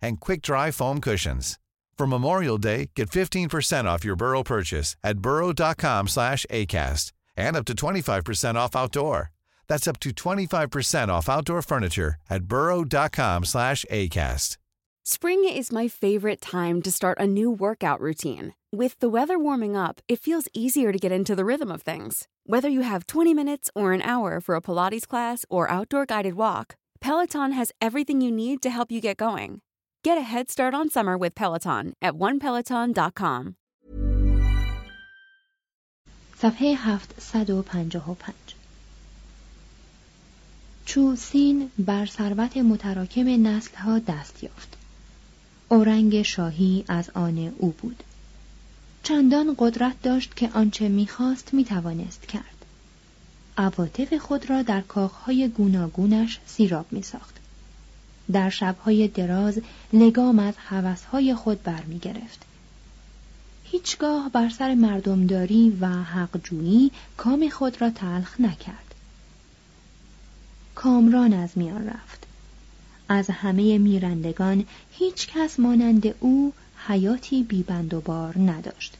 and quick-dry foam cushions. For Memorial Day, get 15% off your Burrow purchase at burrow.com slash ACAST and up to 25% off outdoor. That's up to 25% off outdoor furniture at burrow.com slash ACAST. Spring is my favorite time to start a new workout routine. With the weather warming up, it feels easier to get into the rhythm of things. Whether you have 20 minutes or an hour for a Pilates class or outdoor guided walk, Peloton has everything you need to help you get going. Get a head start on summer with Peloton at onepeloton.com. صفحه 755 چو سین بر ثروت متراکم نسلها دست یافت. اورنگ شاهی از آن او بود. چندان قدرت داشت که آنچه می‌خواست می‌توانست کرد. عواطف خود را در کاخهای گوناگونش سیراب میساخت. در شبهای دراز لگام از هوسهای خود برمیگرفت. هیچگاه بر سر مردمداری و حقجویی کام خود را تلخ نکرد. کامران از میان رفت. از همه میرندگان هیچ کس مانند او حیاتی بیبند و بار نداشت.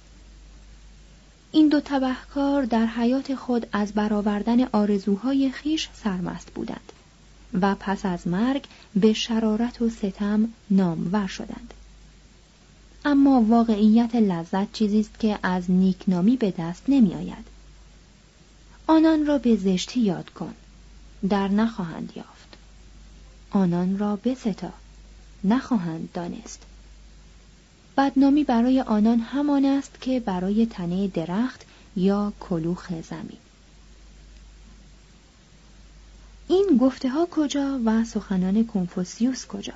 این دو تبهکار در حیات خود از برآوردن آرزوهای خیش سرمست بودند. و پس از مرگ به شرارت و ستم نامور شدند. اما واقعیت لذت چیزی است که از نیکنامی به دست نمی آید. آنان را به زشتی یاد کن. در نخواهند یافت. آنان را بستا. نخواهند دانست. بدنامی برای آنان همان است که برای تنه درخت یا کلوخ زمین. این گفته ها کجا و سخنان کنفوسیوس کجا؟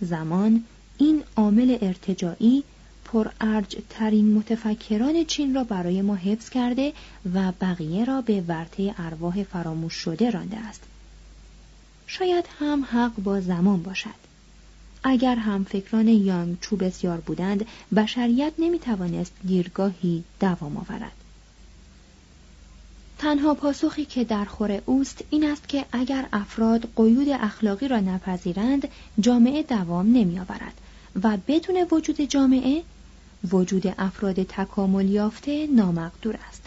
زمان این عامل ارتجاعی پر ارج ترین متفکران چین را برای ما حفظ کرده و بقیه را به ورطه ارواح فراموش شده رانده است. شاید هم حق با زمان باشد. اگر هم فکران یانگ چو بسیار بودند بشریت نمی‌توانست گیرگاهی دوام آورد. تنها پاسخی که در خور اوست این است که اگر افراد قیود اخلاقی را نپذیرند جامعه دوام نمیآورد. و بدون وجود جامعه وجود افراد تکامل یافته نامقدور است.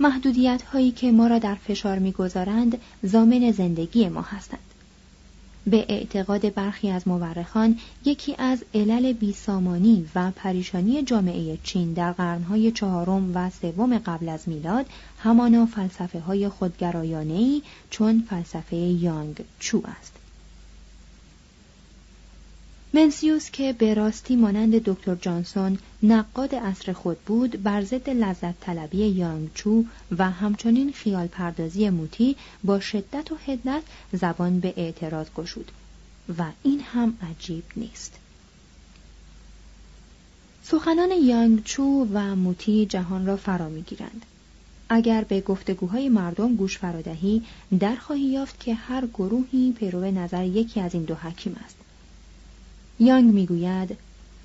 محدودیت هایی که ما را در فشار می‌گذارند زامن زندگی ما هستند. به اعتقاد برخی از مورخان یکی از علل بیسامانی و پریشانی جامعه چین در قرنهای چهارم و سوم قبل از میلاد همانا فلسفه های خودگرایانه چون فلسفه یانگ چو است. منسیوس که به راستی مانند دکتر جانسون نقاد اصر خود بود بر ضد لذت طلبی یانگ چو و همچنین خیال پردازی موتی با شدت و حدت زبان به اعتراض گشود. و این هم عجیب نیست. سخنان یانگ چو و موتی جهان را فرا می‌گیرند. اگر به گفتگوهای مردم گوش فرادهی در خواهی یافت که هر گروهی پیرو نظر یکی از این دو حکیم است. یانگ می‌گوید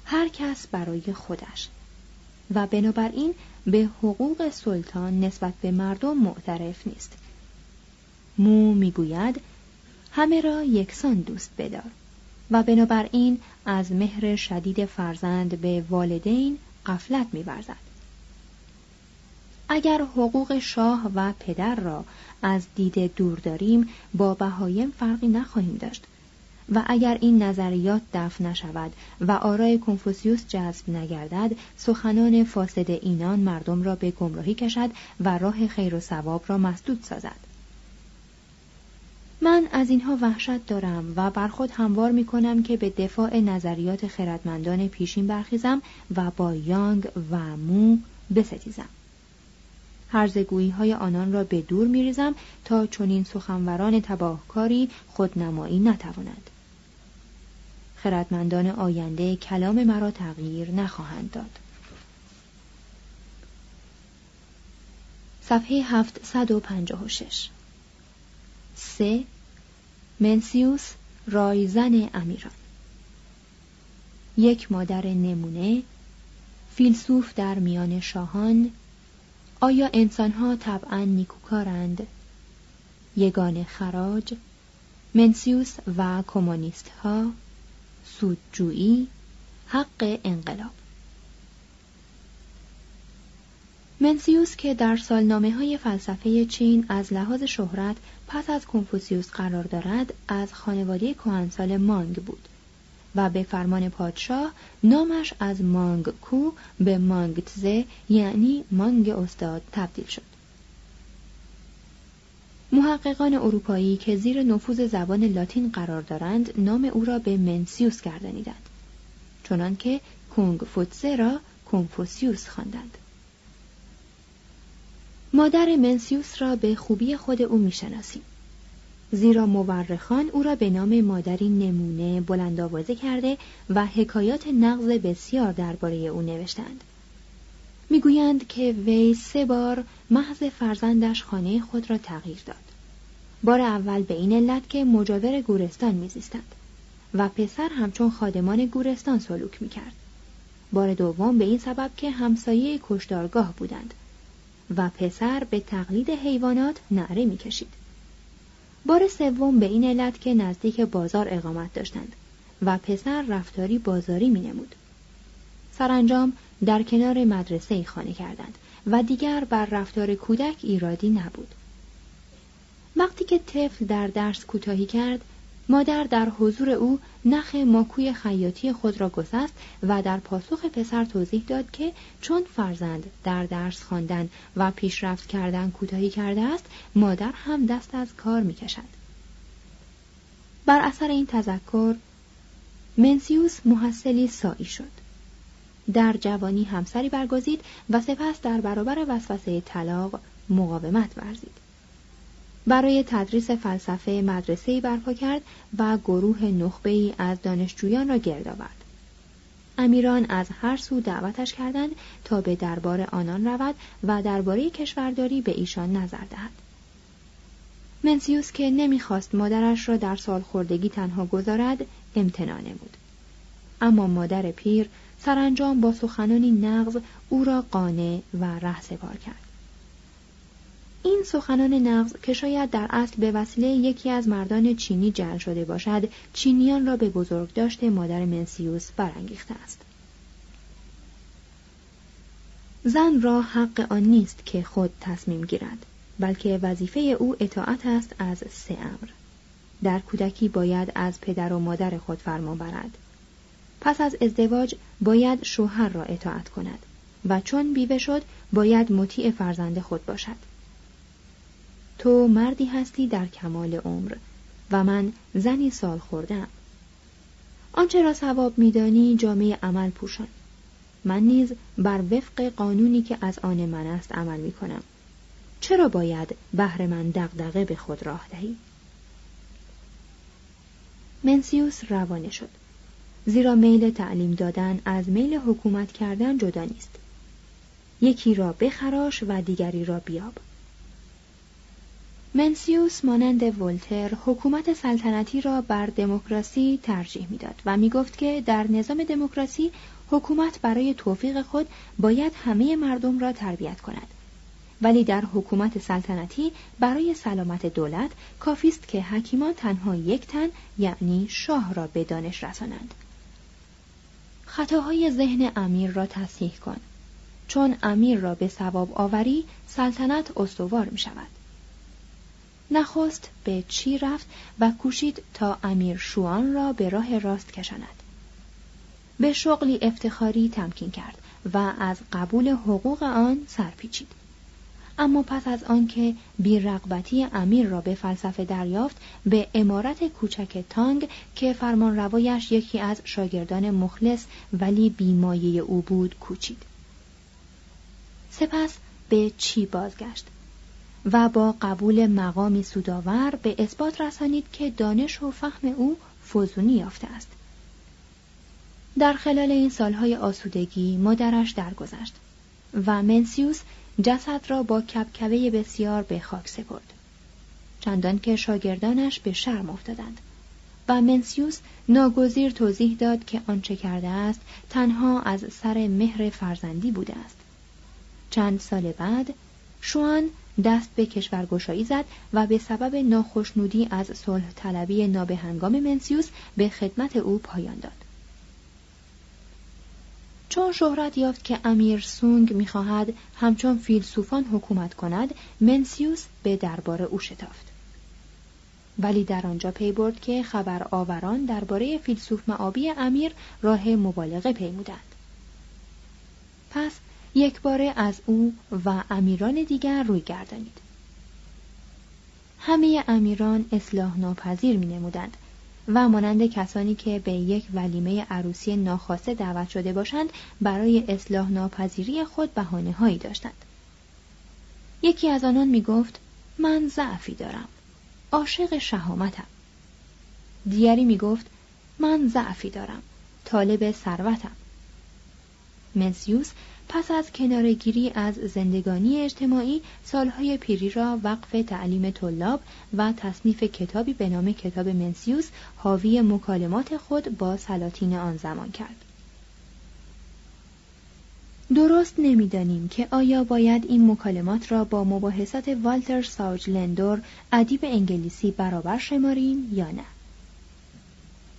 هر کس برای خودش. و بنابراین به حقوق سلطان نسبت به مردم معترف نیست. مو می‌گوید همه را یکسان دوست بدار. و بنابراین از مهر شدید فرزند به والدین قفلت میورزد. اگر حقوق شاه و پدر را از دید دور داریم با بهایم فرقی نخواهیم داشت. و اگر این نظریات دفن نشود و آرای کنفوسیوس جذب نگردد سخنان فاسد اینان مردم را به گمراهی کشد و راه خیر و ثواب را مسدود سازد من از اینها وحشت دارم و بر خود هموار می کنم که به دفاع نظریات خردمندان پیشین برخیزم و با یانگ و مو بستیزم. هرزگویی های آنان را به دور می ریزم تا چنین سخنوران تباهکاری خودنمایی نتواند. خردمندان آینده کلام مرا تغییر نخواهند داد. صفحه 756 سه منسیوس رایزن امیران. یک مادر نمونه فیلسوف در میان شاهان آیا انسانها طبعا نیکوکارند؟ یگان خراج منسیوس و کمونیست ها سودجویی حق انقلاب. منسیوس که در سالنامه های فلسفه چین از لحاظ شهرت پس از کنفوسیوس قرار دارد از خانواده کهنسال مانگ بود و به فرمان پادشاه نامش از مانگ کو به مانگ تزه یعنی مانگ استاد تبدیل شد. محققان اروپایی که زیر نفوذ زبان لاتین قرار دارند نام او را به منسیوس گردانیدند. چنانکه کونگ فوتسه را کنفوسیوس خواندند. مادر منسیوس را به خوبی خود او می‌شناسیم. زیرا مورخان او را به نام مادری نمونه بلند آوازه کرده و حکایات نقض بسیار درباره او نوشتند. می‌گویند که وی سه بار محض فرزندش خانه خود را تغییر داد. بار اول به این علت که مجاور گورستان میزیستند و پسر همچون خادمان گورستان سلوک می‌کرد. بار دوم به این سبب که همسایه کشدارگاه بودند و پسر به تقلید حیوانات نعره می‌کشید. بار سوم به این علت که نزدیک بازار اقامت داشتند و پسر رفتاری بازاری می نمود. سرانجام در کنار مدرسه خانه کردند و دیگر بر رفتار کودک ایرادی نبود. وقتی که طفل در درس کوتاهی کرد مادر در حضور او نخ ماکوی خیاطی خود را گسست و در پاسخ پسر توضیح داد که چون فرزند در درس خواندن و پیشرفت کردن کوتاهی کرده است مادر هم دست از کار می‌کشد بر اثر این تذکر منسیوس محصلی سایی شد در جوانی همسری برگزید و سپس در برابر وسوسه طلاق مقاومت ورزید برای تدریس فلسفه مدرسه‌ای برپا کرد و گروه نخبه‌ای از دانشجویان را گرد آورد. امیران از هر سو دعوتش کردند تا به دربار آنان رود و درباره کشورداری به ایشان نظر دهد. منسیوس که نمی‌خواست مادرش را در سال خوردگی تنها گذارد امتناع نمود. اما مادر پیر سرانجام با سخنانی نغز او را قانع و ره سپار کرد. این سخنان نغز که شاید در اصل به وسیله یکی از مردان چینی جعل شده باشد چینیان را به بزرگ داشته مادر منسیوس برانگیخته است. زن را حق آن نیست که خود تصمیم گیرد بلکه وظیفه او اطاعت است از سه امر. در کودکی باید از پدر و مادر خود فرمان برد. پس از ازدواج باید شوهر را اطاعت کند و چون بیوه شد باید مطیع فرزند خود باشد. تو مردی هستی در کمال عمر و من زنی سال خوردم آنچه را ثواب میدانی جامعه عمل پوشان. من نیز بر وفق قانونی که از آن من است عمل می کنم چرا باید بهر من دغدغه به خود راه دهی؟ منسیوس روانه شد. زیرا میل تعلیم دادن از میل حکومت کردن جدا نیست. یکی را بخراش و دیگری را بیاب. منسیوس مانند ولتر حکومت سلطنتی را بر دموکراسی ترجیح می‌داد و می‌گفت که در نظام دموکراسی حکومت برای توفیق خود باید همه مردم را تربیت کند. ولی در حکومت سلطنتی برای سلامت دولت کافی است که حکیمان تنها یک تن یعنی شاه را به دانش رسانند. خطاهای ذهن امیر را تصحیح کن. چون امیر را به ثواب آوری سلطنت استوار می شود نخست به چی رفت و کوشید تا امیر شوان را به راه راست کشاند. به شغلی افتخاری تمکین کرد و از قبول حقوق آن سرپیچید. اما پس از آنکه بیرغبتی امیر را به فلسفه دریافت به امارت کوچک تانگ که فرمان روایش یکی از شاگردان مخلص ولی بیمایه او بود کوچید. سپس به چی بازگشت؟ و با قبول مقامی سوداور به اثبات رسانید که دانش و فهم او فزونی یافته است. در خلال این سالهای آسودگی مادرش درگذشت و منسیوس جسد را با کبکبه بسیار به خاک سپرد. چندان که شاگردانش به شرم افتادند و منسیوس ناگزیر توضیح داد که آنچه کرده است تنها از سر مهر فرزندی بوده است. چند سال بعد شوان دست به کشورگشایی زد و به سبب ناخشنودی از صلح طلبی نابهنگام منسیوس به خدمت او پایان داد. چون شهرت یافت که امیر سونگ می‌خواهد همچون فیلسوفان حکومت کند منسیوس به دربار او شتافت. ولی در آنجا پی برد که خبر آوران درباره فیلسوف معابی امیر راه مبالغه پیمودند. پس یک باره از او و امیران دیگر روی گردانید. همه امیران اصلاح ناپذیر می نمودند و مانند کسانی که به یک ولیمه عروسی ناخواسته دعوت شده باشند برای اصلاح ناپذیری خود بهانه هایی داشتند. یکی از آنان می گفت من ضعفی دارم. عاشق شهامتم. دیگری می گفت من ضعفی دارم. طالب ثروتم. منسیوس پس از کنارگیری از زندگانی اجتماعی سالهای پیری را وقف تعلیم طلاب و تصنیف کتابی به نام کتاب منسیوس حاوی مکالمات خود با سلاطین آن زمان کرد. درست نمی‌دانیم که آیا باید این مکالمات را با مباحثات والتر ساوج لندور ادیب انگلیسی برابر شماریم یا نه.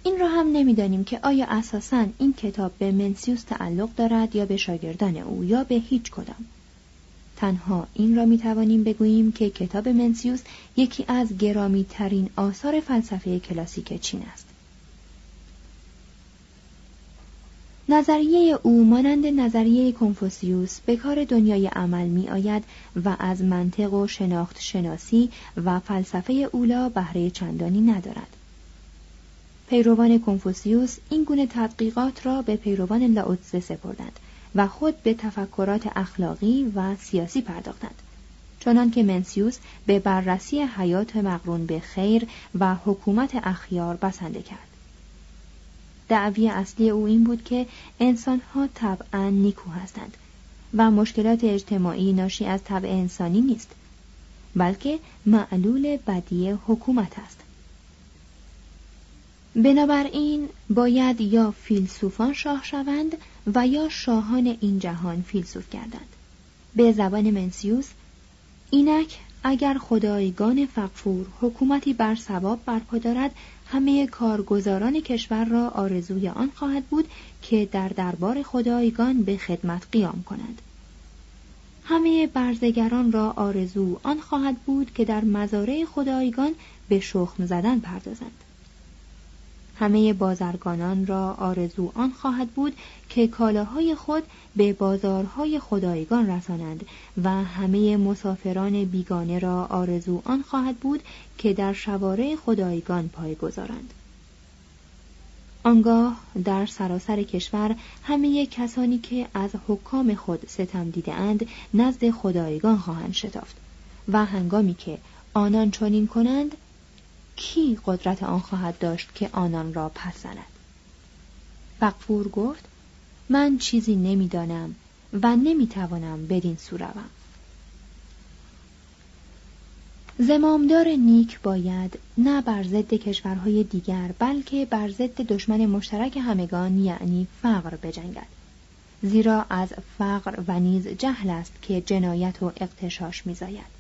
این را هم نمی‌دانیم که آیا اساسا این کتاب به منسیوس تعلق دارد یا به شاگردان او یا به هیچ کدام تنها این را می توانیم بگوییم که کتاب منسیوس یکی از گرامی ترین آثار فلسفه کلاسیک چین است نظریه او مانند نظریه کنفوسیوس به کار دنیای عمل می آید و از منطق و شناخت شناسی و فلسفه اولا بهره چندانی ندارد. پیروان کنفوسیوس این گونه تدقیقات را به پیروان لاوتزه سپردند و خود به تفکرات اخلاقی و سیاسی پرداختند. چنان که منسیوس به بررسی حیات مقرون به خیر و حکومت اخیار بسنده کرد. دعوی اصلی او این بود که انسانها طبعا نیکو هستند و مشکلات اجتماعی ناشی از طبع انسانی نیست بلکه معلول بدی حکومت است. بنابراین باید یا فیلسوفان شاه شوند و یا شاهان این جهان فیلسوف گردند. به زبان منسیوس اینک اگر خدایگان فقفور حکومتی بر ثواب برپا دارد همه کارگزاران کشور را آرزوی آن خواهد بود که در دربار خدایگان به خدمت قیام کنند. همه برزگران را آرزو آن خواهد بود که در مزارع خدایگان به شخم زدن پردازند. همه بازرگانان را آرزو آن خواهد بود که کالاهای خود به بازارهای خدایگان رسانند و همه مسافران بیگانه را آرزو آن خواهد بود که در شوارع خدایگان پای گذارند. آنگاه در سراسر کشور همه کسانی که از حکام خود ستم دیده اند نزد خدایگان خواهند شتافت و هنگامی که آنان چنین کنند کی قدرت آن خواهد داشت که آنان را پس زند فقفور گفت من چیزی نمی‌دانم و نمی‌توانم بدین سو روم. زمامدار نیک باید نه بر ضد کشورهای دیگر بلکه بر ضد دشمن مشترک همگان یعنی فقر بجنگد. زیرا از فقر و نیز جهل است که جنایت و اقتشاش میزاید.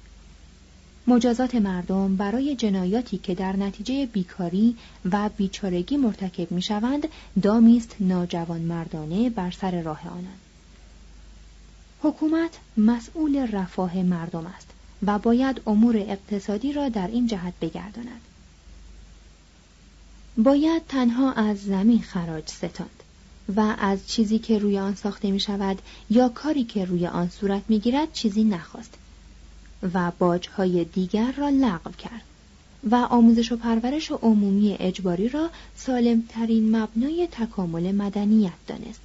مجازات مردم برای جنایاتی که در نتیجه بیکاری و بیچارگی مرتکب می‌شوند دامی است ناجوان مردانه بر سر راه آنان. حکومت مسئول رفاه مردم است و باید امور اقتصادی را در این جهت بگرداند. باید تنها از زمین خراج ستاند و از چیزی که روی آن ساخته می شود یا کاری که روی آن صورت می گیرد چیزی نخواست. و باجهای دیگر را لغو کرد و آموزش و پرورش عمومی اجباری را سالمترین مبنای تکامل مدنیت دانست.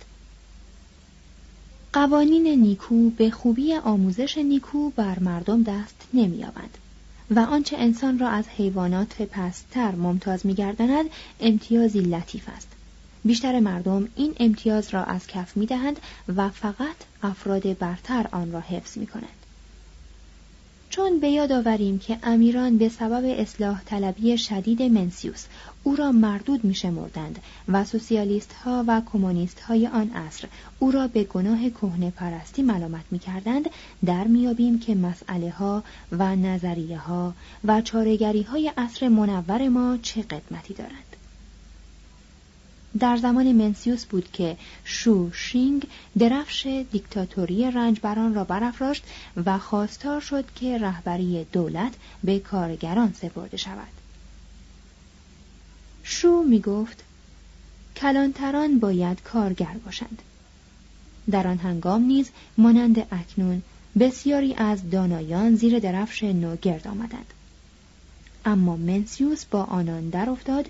قوانین نیکو به خوبی آموزش نیکو بر مردم دست نمییابند و آنچه انسان را از حیوانات پستر ممتاز میگرداند امتیازی لطیف است بیشتر مردم این امتیاز را از کف می‌دهند و فقط افراد برتر آن را حفظ می کنند. چون به یاد آوریم که امیران به سبب اصلاح طلبی شدید منسیوس او را مردود می شمردند و سوسیالیست ها و کمونیست های آن عصر او را به گناه کهنه پرستی ملامت می کردند در میابیم که مسئله ها و نظریه ها و چارگری های عصر منور ما چه قدمتی دارند. در زمان منسیوس بود که شو شینگ درفش دیکتاتوری رنجبران را برافراشت و خواستار شد که رهبری دولت به کارگران سپرده شود. شو می گفت کلانتران باید کارگر باشند. در آن هنگام نیز مانند اکنون بسیاری از دانایان زیر درفش نو گرد آمدند. اما منسیوس با آنان در افتاد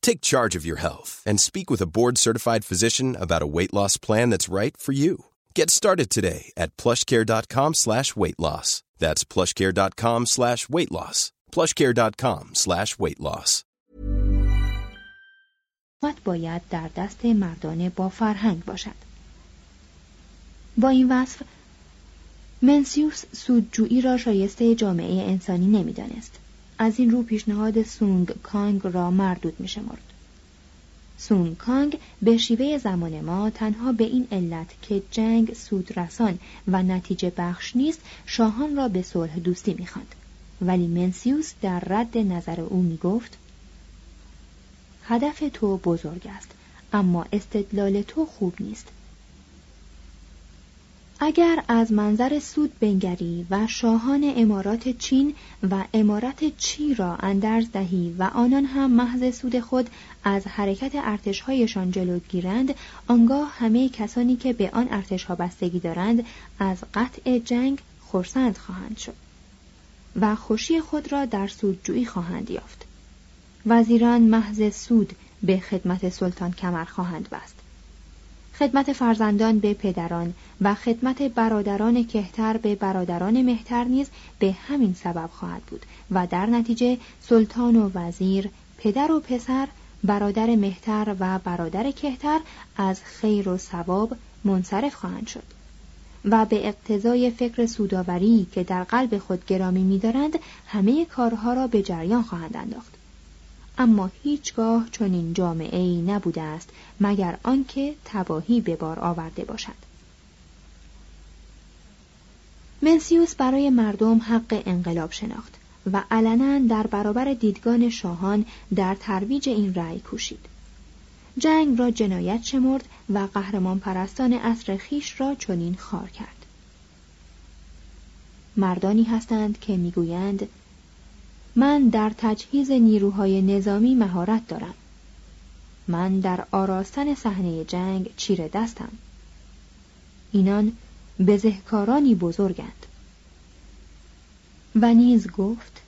Take charge of your health and speak with a board-certified physician about a weight loss plan that's right for you. Get started today at plushcare.com slash weight loss. That's plushcare.com slash weight loss. plushcare.com slash weight loss. باید در دست مردان با فرهنگ باشد. با این وصف منسیوس سودجویی را شایسته جامعه انسانی نمیدانست. از این رو پیشنهاد سونگ کانگ را مردود می شمرد. سونگ کانگ به شیوه زمان ما تنها به این علت که جنگ سودرسان و نتیجه بخش نیست شاهان را به صلح دوستی می‌خواند ولی منسیوس در رد نظر او می گفت هدف تو بزرگ است اما استدلال تو خوب نیست اگر از منظر سود بنگری و شاهان امارات چین و امارت چی را اندرز دهی و آنان هم محض سود خود از حرکت ارتشهایشان جلو گیرند آنگاه همه کسانی که به آن ارتشها بستگی دارند از قطع جنگ خرسند خواهند شد و خوشی خود را در سودجویی خواهند یافت. وزیران محض سود به خدمت سلطان کمر خواهند بست. خدمت فرزندان به پدران و خدمت برادران کهتر به برادران مهتر نیز به همین سبب خواهد بود و در نتیجه سلطان و وزیر پدر و پسر برادر مهتر و برادر کهتر از خیر و ثواب منصرف خواهند شد و به اقتضای فکر سوداوری که در قلب خود گرامی می‌دارند همه کارها را به جریان خواهند انداخت. اما هیچگاه چنین جامعه ای نبوده است مگر آنکه تباهی به بار آورده باشد. منسیوس برای مردم حق انقلاب شناخت و علنا در برابر دیدگان شاهان در ترویج این رأی کوشید. جنگ را جنایت شمرد و قهرمان پرستان اصر خیش را چنین خار کرد. مردانی هستند که می‌گویند من در تجهیز نیروهای نظامی مهارت دارم. من در آراستن صحنه جنگ چیره دستم. اینان بزهکارانی بزرگند. و نیز گفت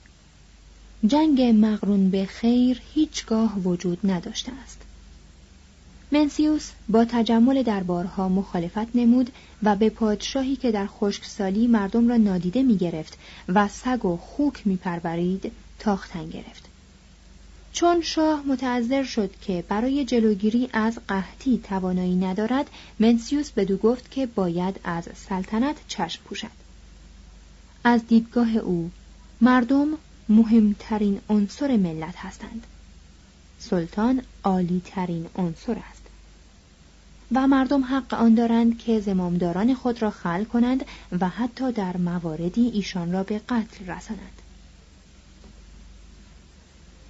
جنگ مقرون به خیر هیچگاه وجود نداشته است. منسیوس با تجمل دربارها مخالفت نمود و به پادشاهی که در خشکسالی مردم را نادیده می گرفت و سگ و خوک می پرورید تاختن گرفت. چون شاه متعذر شد که برای جلوگیری از قحطی توانایی ندارد منسیوس بدو گفت که باید از سلطنت چشم پوشد. از دیدگاه او مردم مهمترین عنصر ملت هستند. سلطان عالی ترین عنصر است. و مردم حق آن دارند که زمامداران خود را خل کنند و حتی در مواردی ایشان را به قتل رسانند.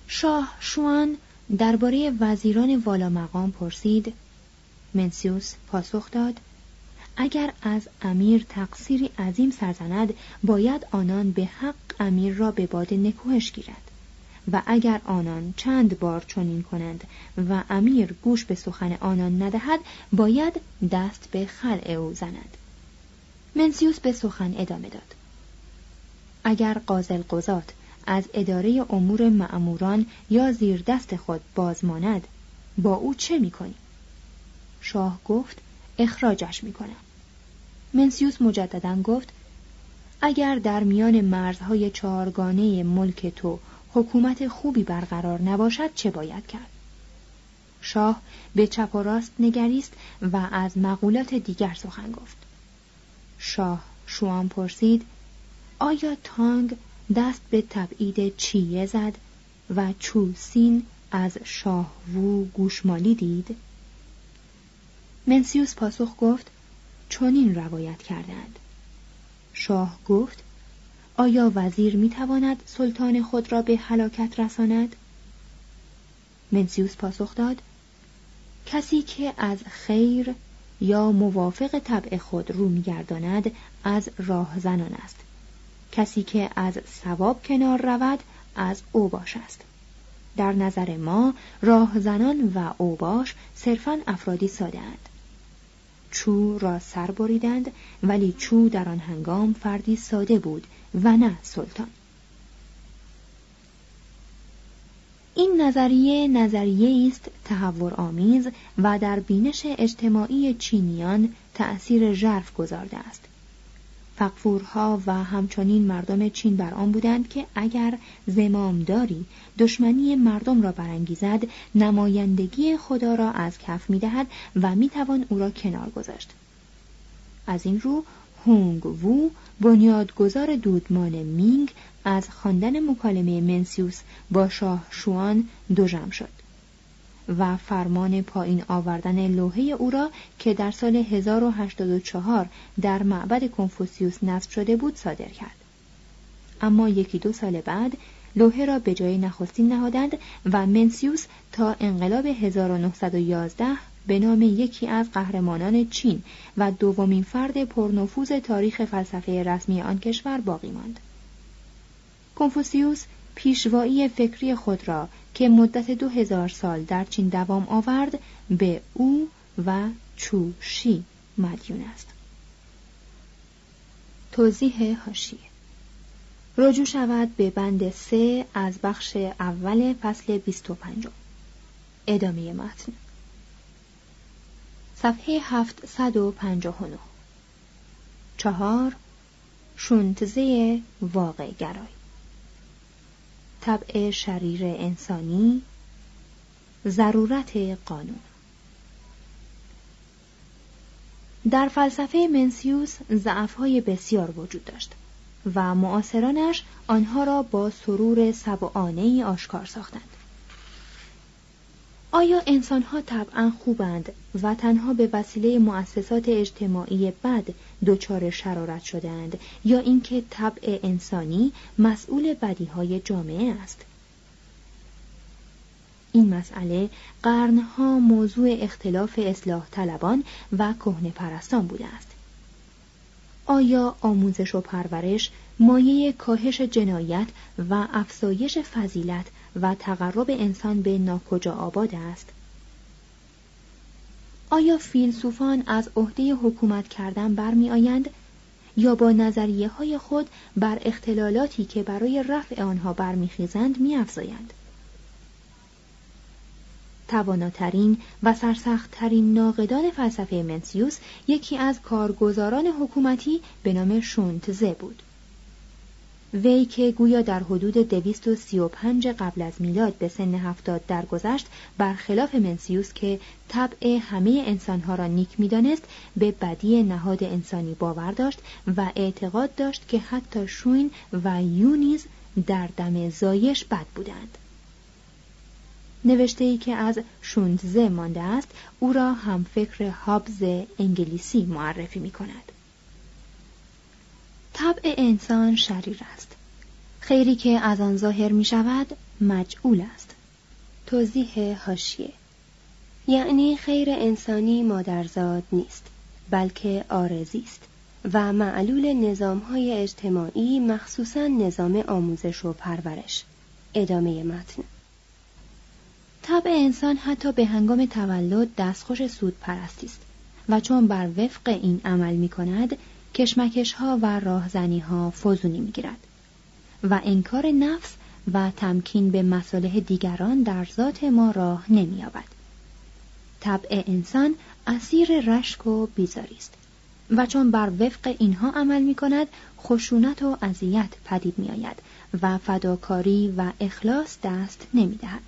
شاه شوان درباره وزیران والا مقام پرسید منسیوس پاسخ داد اگر از امیر تقصیری عظیم سرزند باید آنان به حق امیر را به باد نکوهش گیرد و اگر آنان چند بار چنین کنند و امیر گوش به سخن آنان ندهد باید دست به خلع او زند. منسیوس به سخن ادامه داد. اگر قازل قضات از اداره امور معموران یا زیر دست خود بازماند با او چه می‌کنی؟ شاه گفت اخراجش می‌کنم منسیوس مجددا گفت اگر در میان مرزهای چهارگانه ملک تو حکومت خوبی برقرار نباشد چه باید کرد؟ شاه به چپ و راست نگریست و از مقولات دیگر سخن گفت. شاه شوان پرسید آیا تانگ دست به تبعید چیه زد و چوسین از شاه وو گوشمالی دید؟ منسیوس پاسخ گفت چنین روایت کردند شاه گفت آیا وزیر می تواند سلطان خود را به هلاکت رساند؟ منسیوس پاسخ داد کسی که از خیر یا موافق طبع خود رو میگرداند از راه زنان است کسی که از ثواب کنار رود از اوباش است در نظر ما راه زنان و اوباش صرفا افرادی ساده اند. چو را سر بریدند ولی چو در آن هنگام فردی ساده بود و نه سلطان. این نظریه نظریه است تحور آمیز و در بینش اجتماعی چینیان تأثیر ژرف گذارده است. فقفورها و همچنین مردم چین بر آن بودند که اگر زمامداری دشمنی مردم را برانگیزد نمایندگی خدا را از کف می‌دهد و می‌توان او را کنار گذاشت. از این رو هونگ وو بنیادگذار دودمان مینگ از خواندن مکالمه منسیوس با شاه شوان دوژم شد. و فرمان پایین آوردن لوحه او را که در سال 1084 در معبد کنفوسیوس نصب شده بود صادر کرد. اما یکی دو سال بعد لوحه را به جای نخستین نهادند و منسیوس تا انقلاب 1911 به نام یکی از قهرمانان چین و دومین فرد پرنفوذ تاریخ فلسفه رسمی آن کشور باقی ماند. کنفوسیوس پیشوایی فکری خود را که مدت دو هزار سال در چین دوام آورد به او و چو شی مدیون است. توضیح هاشیه رجوع شود به بند سه از بخش اول فصل 25 ادامه متن. صفحه 759 چهار شونتزه واقع گرای طبع شریر انسانی ضرورت قانون. در فلسفه منسیوس ضعفهای بسیار وجود داشت و معاصرانش آنها را با سرور سبعانه آشکار ساختند. آیا انسانها طبعا خوبند و تنها به وسیله مؤسسات اجتماعی بد دچار شرارت شدند یا اینکه طبع انسانی مسئول بدیهای جامعه است؟ این مسئله قرنها موضوع اختلاف اصلاح طلبان و کهنه پرستان بوده است. آیا آموزش و پرورش مایه کاهش جنایت و افزایش فضیلت و تقرب انسان به ناکجا آباد است. آیا فیلسوفان از عهده حکومت کردن برمیآیند یا با نظریه های خود بر اختلالاتی که برای رفع آنها برمیخیزند میافزایند؟ تواناترین و سرسختترین ناقدان فلسفه منسیوس یکی از کارگزاران حکومتی به نام شونتزه بود. وی که گویا در حدود 235 قبل از میلاد به سن هفتاد درگذشت برخلاف منسیوس که طبع همه انسانها را نیک می‌دانست به بدی نهاد انسانی باور داشت و اعتقاد داشت که حتی شوین و یونیز در دم زایش بد بودند نوشته ای که از شوندزه مانده است او را هم فکر هابز انگلیسی معرفی می کند. طبع انسان شریر است. خیری که از آن ظاهر می شود مجعول است. توضیح هاشیه یعنی خیر انسانی مادرزاد نیست بلکه آرزی است و معلول نظام های اجتماعی مخصوصا نظام آموزش و پرورش ادامه متن طبع انسان حتی به هنگام تولد دستخوش سود پرستی است و چون بر وفق این عمل می کند کشمکش ها و راهزنی ها فزونی می گیرد و انکار نفس و تمکین به مصالح دیگران در ذات ما راه نمییابد طبع انسان اسیر رشک و بیزاری است و چون بر وفق اینها عمل می کند خشونت و اذیت پدید می آید و فداکاری و اخلاص دست نمی دهد.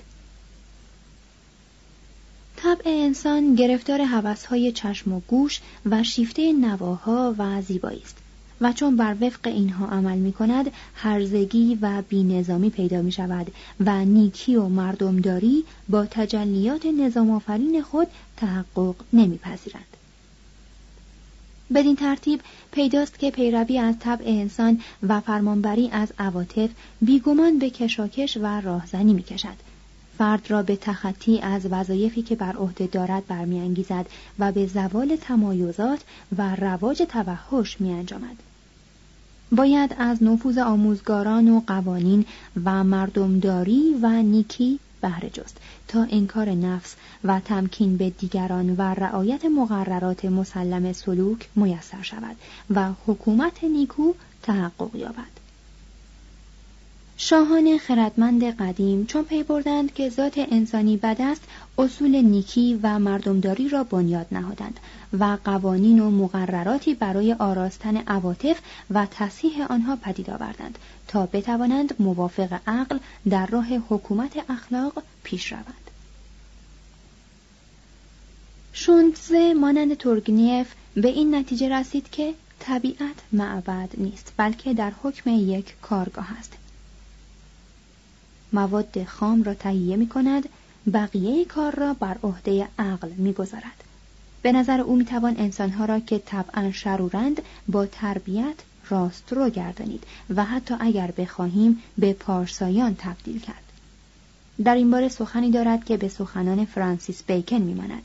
طبع انسان گرفتار حوثهای چشم و گوش و شیفته نواها و زیبایی است و چون بر وفق اینها عمل می کند هرزگی و بینظامی پیدا می شود و نیکی و مردمداری با تجلیات نظام آفرین خود تحقق نمی پذیرند. بدین ترتیب پیداست که پیروی از طبع انسان و فرمانبری از عواطف بیگمان به کشاکش و راهزنی می کشد فرد را به تخطی از وظایفی که بر عهده دارد برمیانگیزد و به زوال تمایزات و رواج توحش میانجامد. باید از نفوذ آموزگاران و قوانین و مردمداری و نیکی بهره جست تا انکار نفس و تمکین به دیگران و رعایت مقررات مسلم سلوک میسر شود و حکومت نیکو تحقق یابد. شاهان خردمند قدیم چون پی بردند که ذات انسانی بد است اصول نیکی و مردمداری را بنیاد نهادند و قوانین و مقرراتی برای آراستن عواطف و تصحیح آنها پدید آوردند تا بتوانند موافق عقل در راه حکومت اخلاق پیش روند. شونتزه مانند تورگنیف به این نتیجه رسید که طبیعت معبد نیست بلکه در حکم یک کارگاه است. مواد خام را تهیه می کند بقیه کار را بر عهده عقل می گذارد. به نظر او می توان انسانها را که طبعا شرورند با تربیت راست رو گردانید و حتی اگر بخواهیم به پارسایان تبدیل کرد. در این باره سخنی دارد که به سخنان فرانسیس بیکن میماند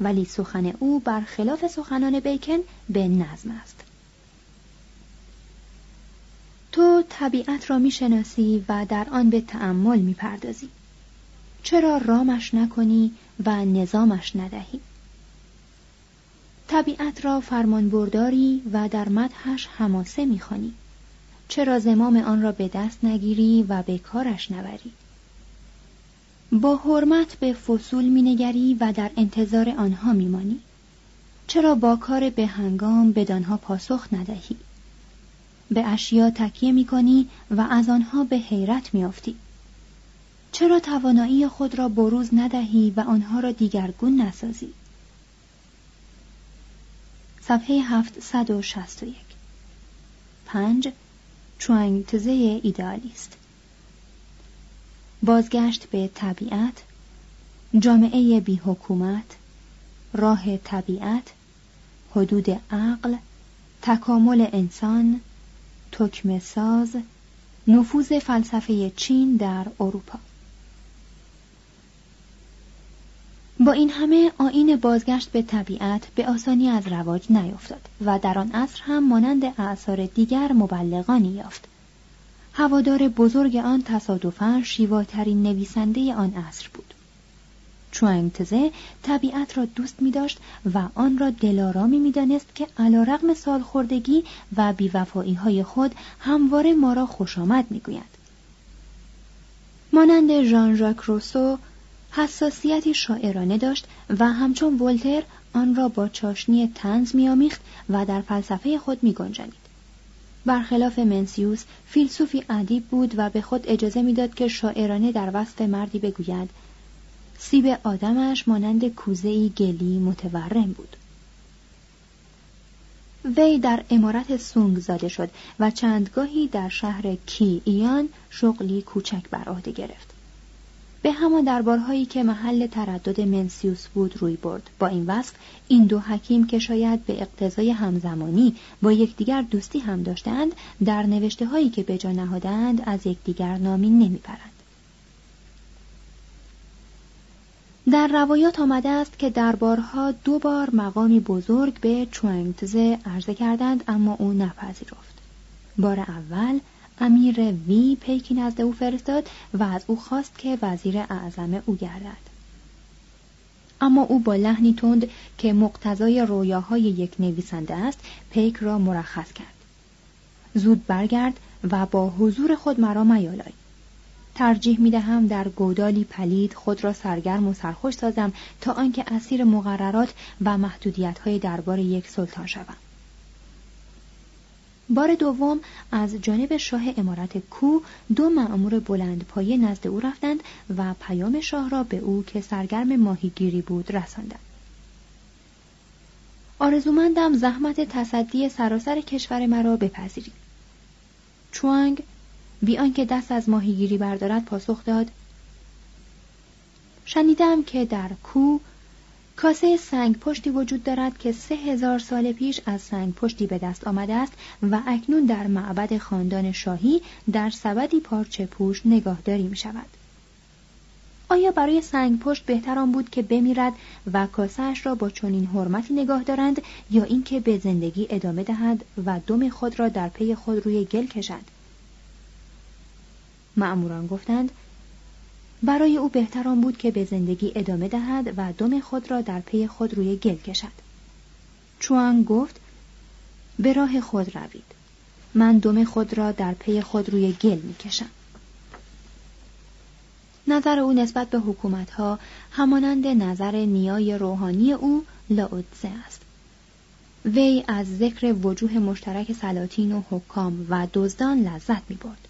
ولی سخن او برخلاف سخنان بیکن به نظم است تو طبیعت را می‌شناسی و در آن به تأمل می‌پردازی. چرا رامش نکنی و نظامش ندهی؟ طبیعت را فرمانبرداری و در مدحش حماسه می‌خوانی. چرا زمام آن را به دست نگیری و به کارش نبری؟ با حرمت به فصول مینگری و در انتظار آنها میمانی. چرا با کار به هنگام بدانها پاسخ ندهی؟ به اشیا تکیه می کنی و از آنها به حیرت میافتی. چرا توانایی خود را بروز ندهی و آنها را دیگرگون نسازی؟ صفحه 761 پنج چوانگتزه ایدالیست بازگشت به طبیعت جامعه بی حکومت راه طبیعت حدود عقل تکامل انسان تکمه ساز نفوذ فلسفه چین در اروپا. با این همه آین بازگشت به طبیعت به آسانی از رواج نیفتاد و در آن عصر هم مانند اعثار دیگر مبلغانی یافت. هوادار بزرگ آن تصادفا شیواترین نویسنده آن عصر بود. چوانگتزه طبیعت را دوست می داشت و آن را دلارامی می دانست که علا رقم سالخوردگی و بیوفایی های خود همواره ما را خوش آمد می گوید. مانند ژان ژاک روسو حساسیتی شاعرانه داشت و همچون ولتر آن را با چاشنی تنز میآمیخت و در فلسفه خود می گنجانید. برخلاف منسیوس فیلسوفی ادیب بود و به خود اجازه می‌داد که شاعرانه در وصف مردی بگوید سیب آدمش مانند کوزهای گلی متورم بود. وی در امارت سونگ زاده شد و چندگاهی در شهر کی ایان شغلی کوچک بر عهده گرفت. به همان دربارهایی که محل تردد منسیوس بود روی برد. با این وصف این دو حکیم که شاید به اقتضای همزمانی با یکدیگر دوستی هم داشتند در نوشته هایی که به جا نهادند از یکدیگر نامی نمی‌برند. در روایات آمده است که دربارها دو بار مقامی بزرگ به چوانگتزه عرضه کردند اما او نپذیرفت. بار اول امیر وی پیکی نزد او فرستاد و از او خواست که وزیر اعظم او گردد. اما او با لحنی تند که مقتضای رویاهای یک نویسنده است پیک را مرخص کرد. زود برگرد و با حضور خود مرا میالای. ترجیح می دهم در گودالی پلید خود را سرگرم و سرخوش سازم تا آنکه اسیر مقررات و محدودیت های دربار یک سلطان شوم. بار دوم از جانب شاه امارت کو دو معمور بلند پایه نزد او رفتند و پیام شاه را به او که سرگرم ماهیگیری بود رساندند. آرزومندم زحمت تصدی سراسر کشور مرا بپذیرید. چوانگ بی آنکه دست از ماهیگیری بردارد پاسخ داد شنیدم که در کو کاسه سنگ پشتی وجود دارد که سه هزار سال پیش از سنگ پشتی به دست آمده است و اکنون در معبد خاندان شاهی در سبدی پارچه پوش نگاهداری می شود. آیا برای سنگ پشت بهتر آن بود که بمیرد و کاسهش را با چنین حرمتی نگاه دارند یا اینکه به زندگی ادامه دهد و دم خود را در پی خود روی گل کشد؟ معموران گفتند برای او بهتران بود که به زندگی ادامه دهد و دم خود را در پی خود روی گل کشد چوان گفت به راه خود روید من دم خود را در پی خود روی گل می کشم. نظر او نسبت به حکومت ها همانند نظر نیای روحانی او لاودزه است وی از ذکر وجوه مشترک سلاطین و حکام و دزدان لذت می برد.